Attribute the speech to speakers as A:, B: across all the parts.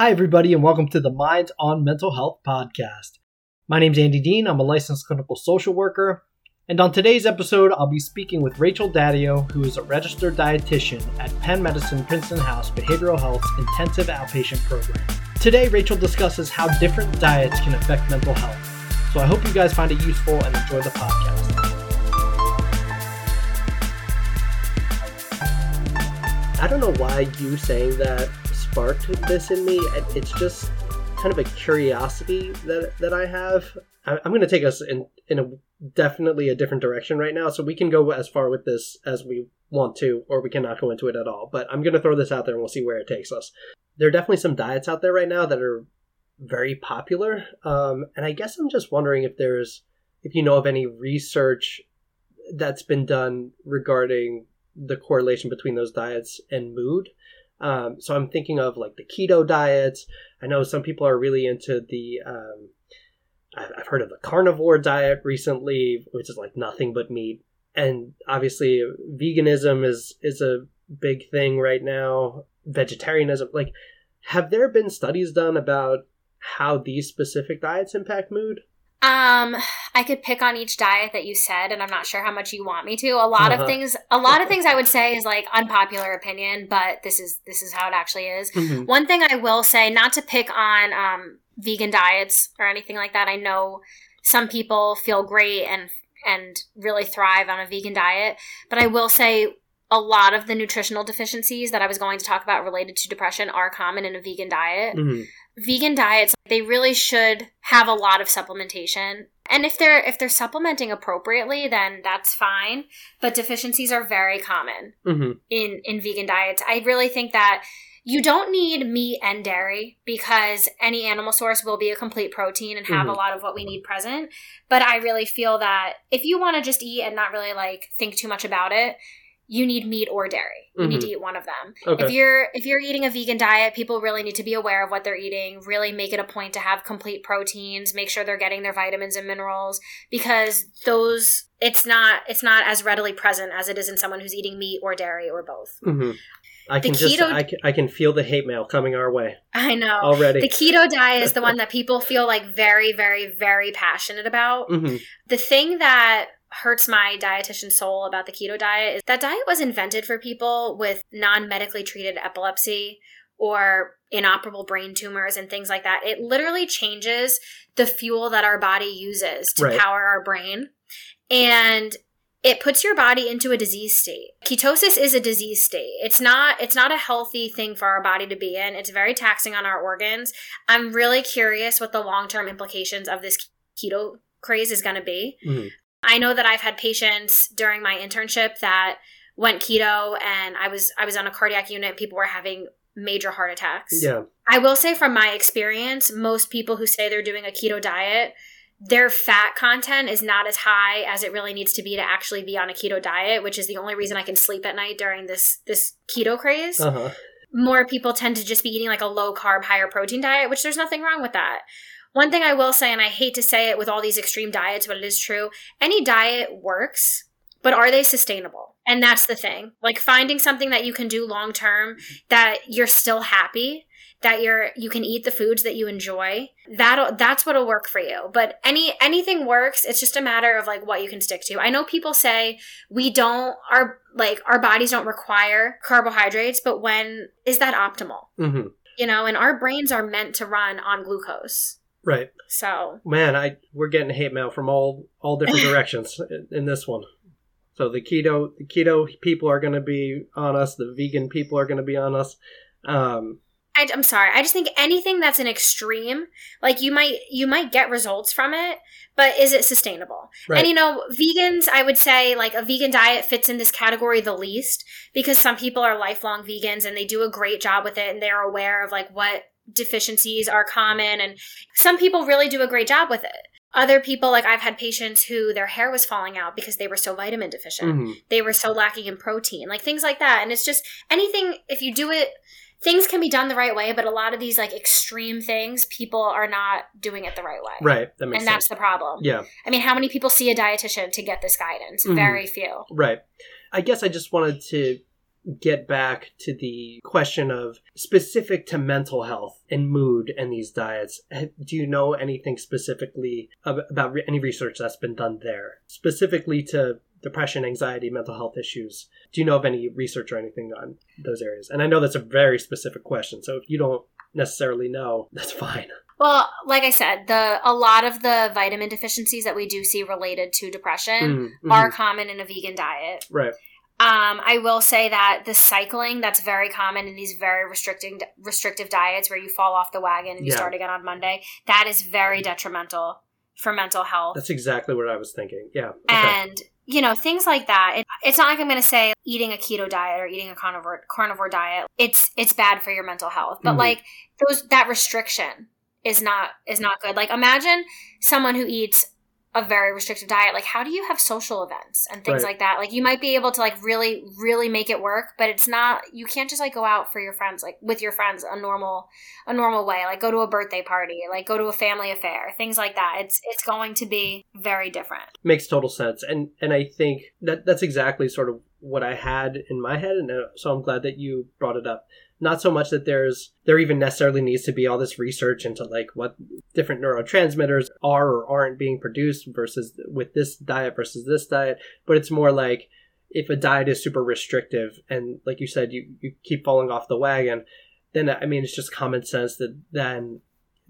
A: Hi, everybody, and welcome to the Minds on Mental Health podcast. My name's Andy Dean. I'm a licensed clinical social worker. And on today's episode, I'll be speaking with Rachel Daddio, who is a registered dietitian at Penn Medicine Princeton House Behavioral Health's intensive outpatient program. Today, Rachel discusses how different diets can affect mental health. So I hope you guys find it useful and enjoy the podcast. I don't know why you saying that sparked this in me. It's just kind of a curiosity that that I have. I'm going to take us in in a definitely a different direction right now, so we can go as far with this as we want to, or we cannot go into it at all. But I'm going to throw this out there, and we'll see where it takes us. There are definitely some diets out there right now that are very popular, um, and I guess I'm just wondering if there's if you know of any research that's been done regarding the correlation between those diets and mood. Um, so I'm thinking of like the keto diet. I know some people are really into the. Um, I've heard of the carnivore diet recently, which is like nothing but meat, and obviously veganism is is a big thing right now. Vegetarianism, like, have there been studies done about how these specific diets impact mood?
B: Um, I could pick on each diet that you said, and I'm not sure how much you want me to. A lot uh-huh. of things, a lot of things I would say is like unpopular opinion, but this is this is how it actually is. Mm-hmm. One thing I will say, not to pick on um, vegan diets or anything like that. I know some people feel great and and really thrive on a vegan diet, but I will say a lot of the nutritional deficiencies that I was going to talk about related to depression are common in a vegan diet. Mm-hmm vegan diets they really should have a lot of supplementation and if they're if they're supplementing appropriately then that's fine but deficiencies are very common mm-hmm. in in vegan diets i really think that you don't need meat and dairy because any animal source will be a complete protein and have mm-hmm. a lot of what we need present but i really feel that if you want to just eat and not really like think too much about it you need meat or dairy. You mm-hmm. need to eat one of them. Okay. If you're if you're eating a vegan diet, people really need to be aware of what they're eating, really make it a point to have complete proteins, make sure they're getting their vitamins and minerals because those it's not it's not as readily present as it is in someone who's eating meat or dairy or both.
A: Mm-hmm. I can keto, just I can, I can feel the hate mail coming our way.
B: I know
A: already.
B: The keto diet is the one that people feel like very very very passionate about. Mm-hmm. The thing that hurts my dietitian soul about the keto diet is that diet was invented for people with non-medically treated epilepsy or inoperable brain tumors and things like that. It literally changes the fuel that our body uses to right. power our brain. And it puts your body into a disease state. Ketosis is a disease state. It's not it's not a healthy thing for our body to be in. It's very taxing on our organs. I'm really curious what the long-term implications of this keto craze is going to be. Mm-hmm. I know that I've had patients during my internship that went keto and I was I was on a cardiac unit people were having major heart attacks.
A: Yeah.
B: I will say from my experience most people who say they're doing a keto diet their fat content is not as high as it really needs to be to actually be on a keto diet, which is the only reason I can sleep at night during this this keto craze. Uh-huh. More people tend to just be eating like a low carb, higher protein diet, which there's nothing wrong with that. One thing I will say, and I hate to say it with all these extreme diets, but it is true any diet works, but are they sustainable? And that's the thing. Like finding something that you can do long term that you're still happy that you're you can eat the foods that you enjoy that that's what'll work for you but any anything works it's just a matter of like what you can stick to i know people say we don't our like our bodies don't require carbohydrates but when is that optimal mm-hmm. you know and our brains are meant to run on glucose
A: Right.
B: So
A: man, I we're getting hate mail from all all different directions in, in, this one. So the keto the keto people are going to be on us. The vegan people are going to be on us. Um,
B: I, am sorry. I just think anything that's an extreme, like you might you might get results from it, but is it sustainable? Right. And you know, vegans, I would say like a vegan diet fits in this category the least because some people are lifelong vegans and they do a great job with it and they're aware of like what deficiencies are common and some people really do a great job with it. Other people like i've had patients who their hair was falling out because they were so vitamin deficient. Mm-hmm. they were so lacking in protein like things like that. And it's just anything if you do it things can be done the right way but a lot of these like extreme things people are not doing it the right way.
A: Right. That
B: and sense. that's the problem.
A: Yeah.
B: I mean how many people see a dietitian to get this guidance? Mm-hmm. very few.
A: Right. I guess i just wanted to get back to the question of specific to mental health and mood and these diets. Do you know anything specifically about any research that's been done there, specifically to depression, anxiety, mental health issues? Do you know of any research or anything on those areas? And I know that's a very specific question, so if you don't necessarily know, that's fine.
B: Well, like I said, the a lot of the vitamin deficiencies that we do see related to depression mm-hmm. are common in a vegan diet.
A: Right.
B: Um, I will say that the cycling that's very common in these very restricting restrictive diets where you fall off the wagon and you yeah. start again on Monday. That is very detrimental for mental health.
A: That's exactly what I was thinking. Yeah. Okay.
B: And you know things like that. It, it's not like I'm going to say eating a keto diet or eating a carnivore carnivore diet. It's it's bad for your mental health. But mm-hmm. like those that restriction is not is not good. Like imagine someone who eats a very restrictive diet. Like how do you have social events and things right. like that? Like you might be able to like really really make it work but it's not you can't just like go out for your friends like with your friends a normal a normal way. Like go to a birthday party like go to a family affair things like that. It's it's going to be very different.
A: Makes total sense. And and i think that that's exactly sort of what i had in my head and uh, so i'm glad that you brought it up not so much that there's there even necessarily needs to be all this research into like what different neurotransmitters are or aren't being produced versus with this diet versus this diet but it's more like if a diet is super restrictive and like you said you, you keep falling off the wagon then i mean it's just common sense that then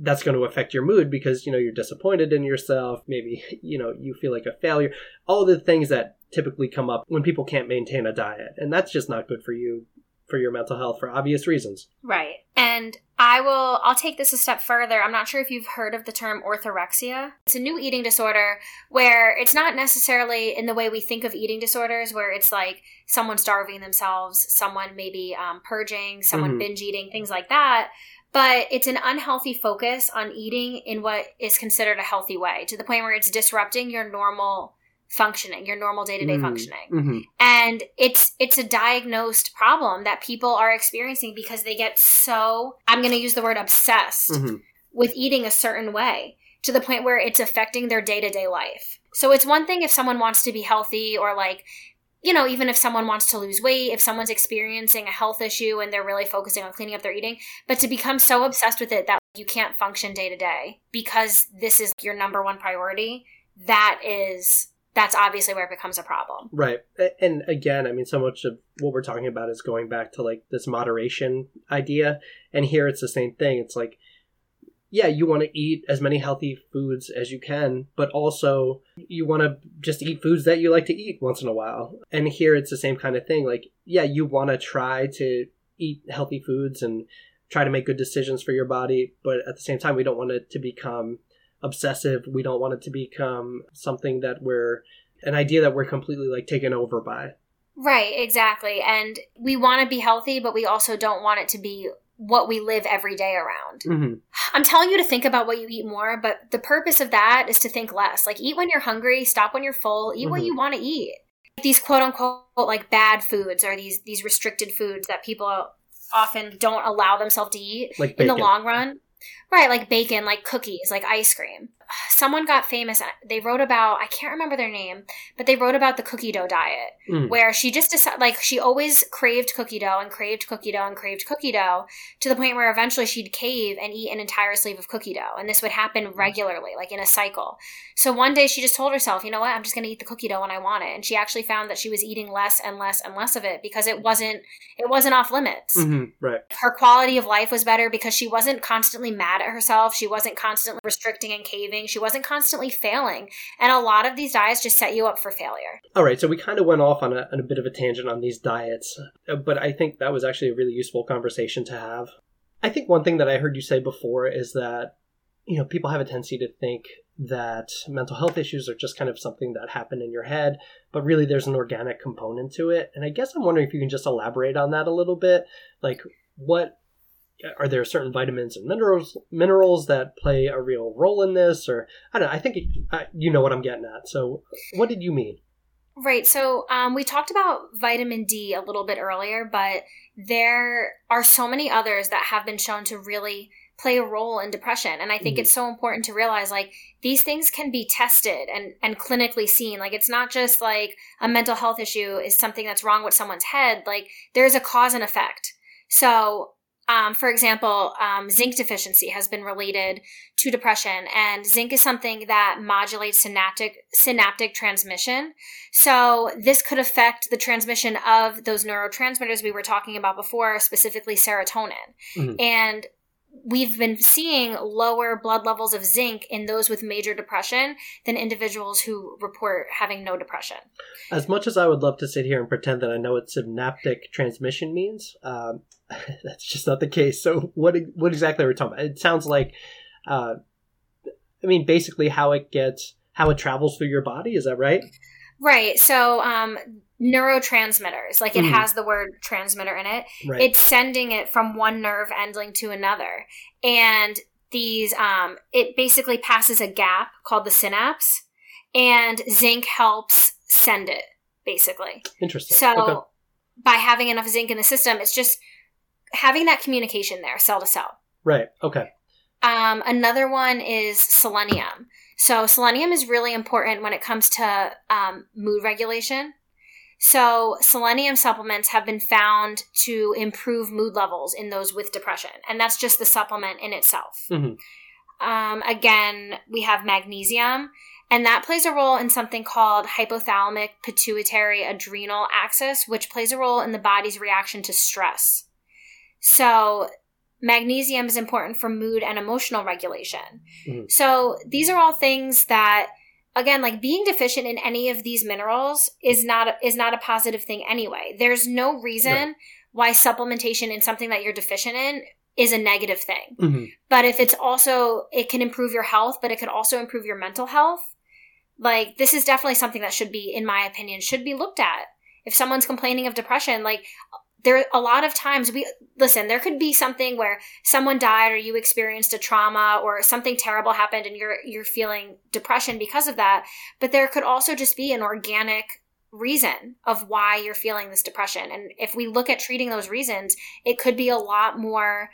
A: that's going to affect your mood because you know you're disappointed in yourself maybe you know you feel like a failure. All the things that typically come up when people can't maintain a diet and that's just not good for you for your mental health for obvious reasons.
B: Right. And I will I'll take this a step further. I'm not sure if you've heard of the term orthorexia. It's a new eating disorder where it's not necessarily in the way we think of eating disorders where it's like someone starving themselves, someone maybe um, purging, someone mm-hmm. binge eating, things like that. But it's an unhealthy focus on eating in what is considered a healthy way to the point where it's disrupting your normal functioning your normal day-to-day mm-hmm. functioning mm-hmm. and it's it's a diagnosed problem that people are experiencing because they get so i'm going to use the word obsessed mm-hmm. with eating a certain way to the point where it's affecting their day-to-day life so it's one thing if someone wants to be healthy or like you know even if someone wants to lose weight if someone's experiencing a health issue and they're really focusing on cleaning up their eating but to become so obsessed with it that you can't function day to day because this is your number one priority that is that's obviously where it becomes a problem.
A: Right. And again, I mean, so much of what we're talking about is going back to like this moderation idea. And here it's the same thing. It's like, yeah, you want to eat as many healthy foods as you can, but also you want to just eat foods that you like to eat once in a while. And here it's the same kind of thing. Like, yeah, you want to try to eat healthy foods and try to make good decisions for your body, but at the same time, we don't want it to become obsessive. We don't want it to become something that we're an idea that we're completely like taken over by.
B: Right, exactly. And we want to be healthy, but we also don't want it to be what we live every day around. Mm-hmm. I'm telling you to think about what you eat more, but the purpose of that is to think less. Like eat when you're hungry, stop when you're full, eat mm-hmm. what you want to eat. These quote unquote like bad foods or these these restricted foods that people often don't allow themselves to eat like in the long run Right, like bacon, like cookies, like ice cream. Someone got famous. They wrote about, I can't remember their name, but they wrote about the cookie dough diet, mm. where she just decided, like, she always craved cookie dough and craved cookie dough and craved cookie dough to the point where eventually she'd cave and eat an entire sleeve of cookie dough. And this would happen regularly, like in a cycle. So one day she just told herself, you know what, I'm just going to eat the cookie dough when I want it. And she actually found that she was eating less and less and less of it because it wasn't, it wasn't off limits.
A: Mm-hmm. Right.
B: Her quality of life was better because she wasn't constantly mad at herself. She wasn't constantly restricting and caving. She wasn't constantly failing. And a lot of these diets just set you up for failure.
A: All right. So we kind of went off on a, on a bit of a tangent on these diets, uh, but I think that was actually a really useful conversation to have. I think one thing that I heard you say before is that, you know, people have a tendency to think that mental health issues are just kind of something that happen in your head, but really there's an organic component to it. And I guess I'm wondering if you can just elaborate on that a little bit. Like, what are there certain vitamins and minerals minerals that play a real role in this or i don't know i think it, I, you know what i'm getting at so what did you mean
B: right so um, we talked about vitamin d a little bit earlier but there are so many others that have been shown to really play a role in depression. And I think mm-hmm. it's so important to realize like these things can be tested and, and clinically seen. Like it's not just like a mental health issue is something that's wrong with someone's head. Like there's a cause and effect. So um, for example, um, zinc deficiency has been related to depression, and zinc is something that modulates synaptic synaptic transmission. So this could affect the transmission of those neurotransmitters we were talking about before, specifically serotonin. Mm-hmm. And we've been seeing lower blood levels of zinc in those with major depression than individuals who report having no depression.
A: As much as I would love to sit here and pretend that I know what synaptic transmission means, um, that's just not the case. So, what what exactly are we talking about? It sounds like, uh, I mean, basically how it gets how it travels through your body. Is that right?
B: Right. So, um, neurotransmitters, like it mm. has the word transmitter in it. Right. It's sending it from one nerve ending to another. And these, um, it basically passes a gap called the synapse, and zinc helps send it, basically.
A: Interesting.
B: So, okay. by having enough zinc in the system, it's just having that communication there, cell to cell.
A: Right. Okay.
B: Um, another one is selenium. So, selenium is really important when it comes to um, mood regulation. So, selenium supplements have been found to improve mood levels in those with depression, and that's just the supplement in itself. Mm-hmm. Um, again, we have magnesium, and that plays a role in something called hypothalamic pituitary adrenal axis, which plays a role in the body's reaction to stress. So, magnesium is important for mood and emotional regulation. Mm-hmm. So, these are all things that again like being deficient in any of these minerals is not is not a positive thing anyway there's no reason right. why supplementation in something that you're deficient in is a negative thing mm-hmm. but if it's also it can improve your health but it could also improve your mental health like this is definitely something that should be in my opinion should be looked at if someone's complaining of depression like there a lot of times we listen there could be something where someone died or you experienced a trauma or something terrible happened and you're you're feeling depression because of that but there could also just be an organic reason of why you're feeling this depression. And if we look at treating those reasons it could be a lot more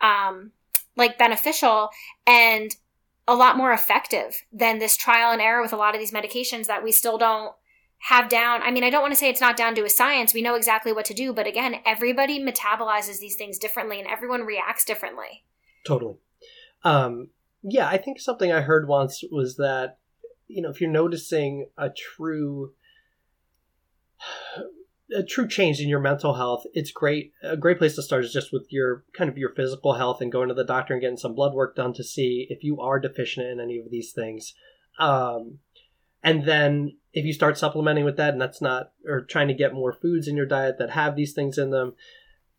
B: um like beneficial and a lot more effective than this trial and error with a lot of these medications that we still don't have down. I mean, I don't want to say it's not down to a science. We know exactly what to do, but again, everybody metabolizes these things differently and everyone reacts differently.
A: Totally. Um, yeah, I think something I heard once was that, you know, if you're noticing a true a true change in your mental health, it's great. A great place to start is just with your kind of your physical health and going to the doctor and getting some blood work done to see if you are deficient in any of these things. Um, and then if you start supplementing with that and that's not or trying to get more foods in your diet that have these things in them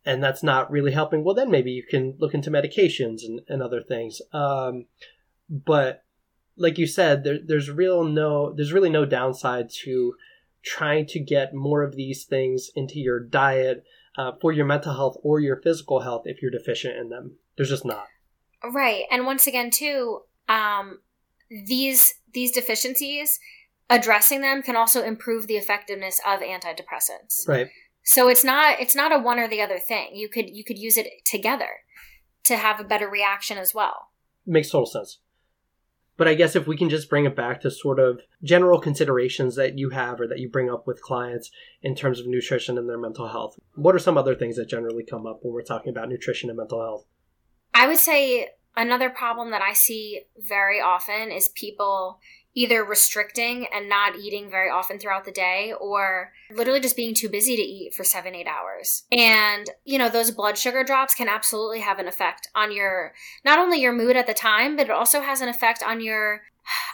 A: and that's not really helping well then maybe you can look into medications and, and other things. Um, but like you said there, there's real no there's really no downside to trying to get more of these things into your diet uh, for your mental health or your physical health if you're deficient in them. There's just not.
B: Right. And once again too um, these these deficiencies addressing them can also improve the effectiveness of antidepressants.
A: Right.
B: So it's not it's not a one or the other thing. You could you could use it together to have a better reaction as well.
A: Makes total sense. But I guess if we can just bring it back to sort of general considerations that you have or that you bring up with clients in terms of nutrition and their mental health, what are some other things that generally come up when we're talking about nutrition and mental health?
B: I would say another problem that I see very often is people either restricting and not eating very often throughout the day or literally just being too busy to eat for seven, eight hours. And, you know, those blood sugar drops can absolutely have an effect on your, not only your mood at the time, but it also has an effect on your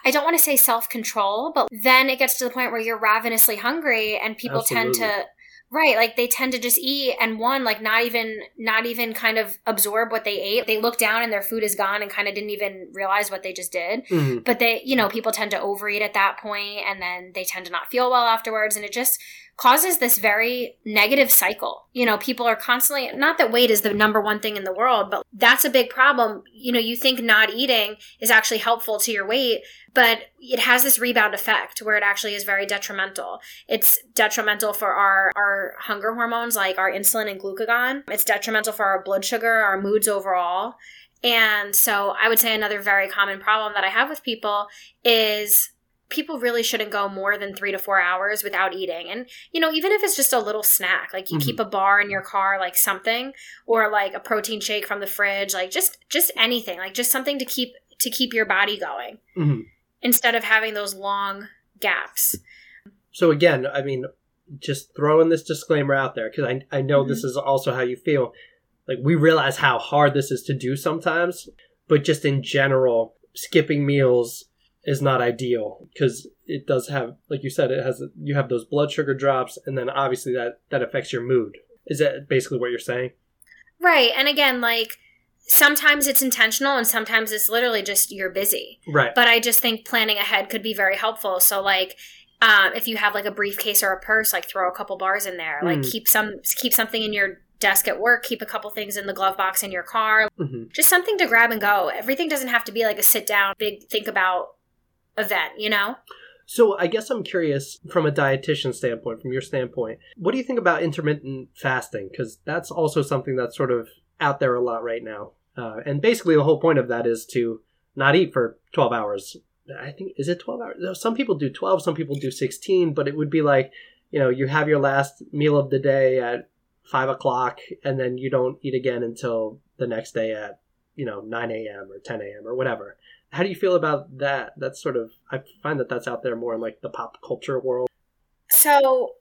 B: I don't want to say self control, but then it gets to the point where you're ravenously hungry and people Absolutely. tend to Right, like they tend to just eat and one like not even not even kind of absorb what they ate. They look down and their food is gone and kind of didn't even realize what they just did. Mm-hmm. But they, you know, people tend to overeat at that point and then they tend to not feel well afterwards and it just causes this very negative cycle. You know, people are constantly, not that weight is the number one thing in the world, but that's a big problem. You know, you think not eating is actually helpful to your weight, but it has this rebound effect where it actually is very detrimental. It's detrimental for our, our hunger hormones like our insulin and glucagon. It's detrimental for our blood sugar, our moods overall. And so I would say another very common problem that I have with people is people really shouldn't go more than three to four hours without eating. And, you know, even if it's just a little snack, like you mm-hmm. keep a bar in your car, like something, or like a protein shake from the fridge, like just, just anything, like just something to keep, to keep your body going mm-hmm. instead of having those long gaps.
A: So again, I mean, just throwing this disclaimer out there because I, I know mm-hmm. this is also how you feel. Like we realize how hard this is to do sometimes, but just in general, skipping meals is not ideal because it does have, like you said, it has you have those blood sugar drops, and then obviously that that affects your mood. Is that basically what you're saying?
B: Right, and again, like sometimes it's intentional and sometimes it's literally just you're busy.
A: Right.
B: But I just think planning ahead could be very helpful. So like um, if you have like a briefcase or a purse, like throw a couple bars in there. Like mm. keep some keep something in your desk at work. Keep a couple things in the glove box in your car. Mm-hmm. Just something to grab and go. Everything doesn't have to be like a sit down, big think about event. You know.
A: So I guess I'm curious from a dietitian standpoint, from your standpoint, what do you think about intermittent fasting? Because that's also something that's sort of out there a lot right now. Uh, and basically, the whole point of that is to not eat for 12 hours I think is it twelve hours? Some people do twelve, some people do sixteen, but it would be like you know you have your last meal of the day at five o'clock, and then you don't eat again until the next day at you know nine a.m. or ten a.m. or whatever. How do you feel about that? That's sort of I find that that's out there more in like the pop culture world.
B: So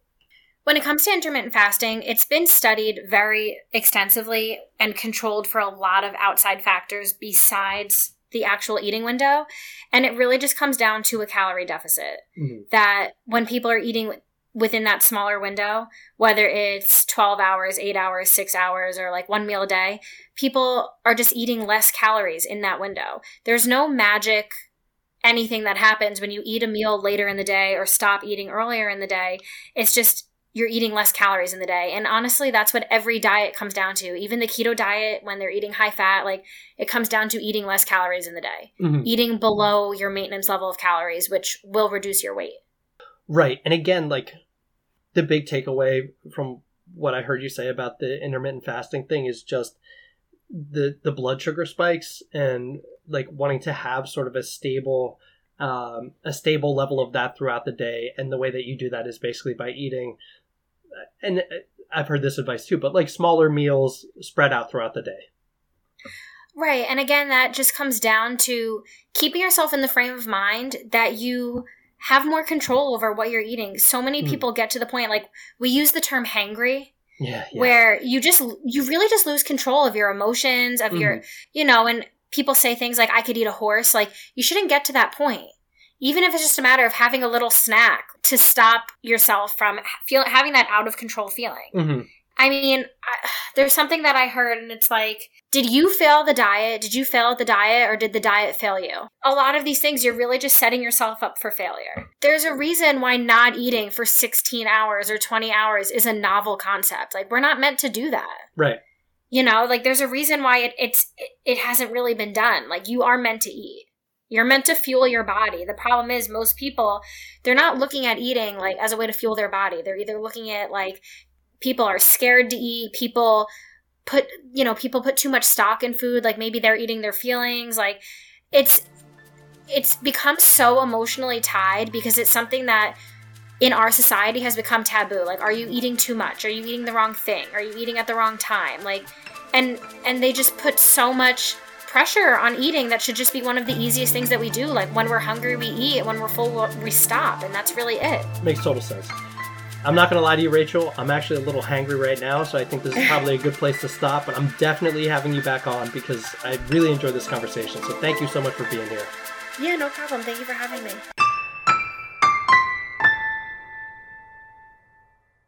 B: when it comes to intermittent fasting, it's been studied very extensively and controlled for a lot of outside factors besides the actual eating window. And it really just comes down to a calorie deficit. Mm-hmm. That when people are eating within that smaller window, whether it's 12 hours, 8 hours, 6 hours, or like one meal a day, people are just eating less calories in that window. There's no magic anything that happens when you eat a meal later in the day or stop eating earlier in the day. It's just you're eating less calories in the day. And honestly, that's what every diet comes down to. Even the keto diet, when they're eating high fat, like it comes down to eating less calories in the day, mm-hmm. eating below your maintenance level of calories, which will reduce your weight.
A: Right. And again, like the big takeaway from what I heard you say about the intermittent fasting thing is just the the blood sugar spikes and like wanting to have sort of a stable um, a stable level of that throughout the day and the way that you do that is basically by eating and I've heard this advice too, but like smaller meals spread out throughout the day.
B: Right. And again, that just comes down to keeping yourself in the frame of mind that you have more control over what you're eating. So many mm. people get to the point, like, we use the term hangry.
A: Yeah, yeah.
B: Where you just, you really just lose control of your emotions, of mm. your, you know, and people say things like, I could eat a horse. Like, you shouldn't get to that point even if it's just a matter of having a little snack to stop yourself from feel, having that out of control feeling. Mm-hmm. I mean, I, there's something that I heard, and it's like, did you fail the diet? Did you fail the diet, or did the diet fail you? A lot of these things, you're really just setting yourself up for failure. There's a reason why not eating for 16 hours or 20 hours is a novel concept. Like, we're not meant to do that.
A: Right.
B: You know, like, there's a reason why it, it's it, it hasn't really been done. Like, you are meant to eat. You're meant to fuel your body. The problem is most people, they're not looking at eating like as a way to fuel their body. They're either looking at like people are scared to eat, people put, you know, people put too much stock in food, like maybe they're eating their feelings, like it's it's become so emotionally tied because it's something that in our society has become taboo. Like are you eating too much? Are you eating the wrong thing? Are you eating at the wrong time? Like and and they just put so much pressure on eating that should just be one of the easiest things that we do. Like when we're hungry, we eat. When we're full, we stop. And that's really it.
A: Makes total sense. I'm not to lie to you, Rachel. I'm actually a little hangry right now, so I think this is probably a good place to stop. But I'm definitely having you back on because I really enjoyed this conversation. So thank you so much for being here.
B: Yeah, no problem. Thank you for having me.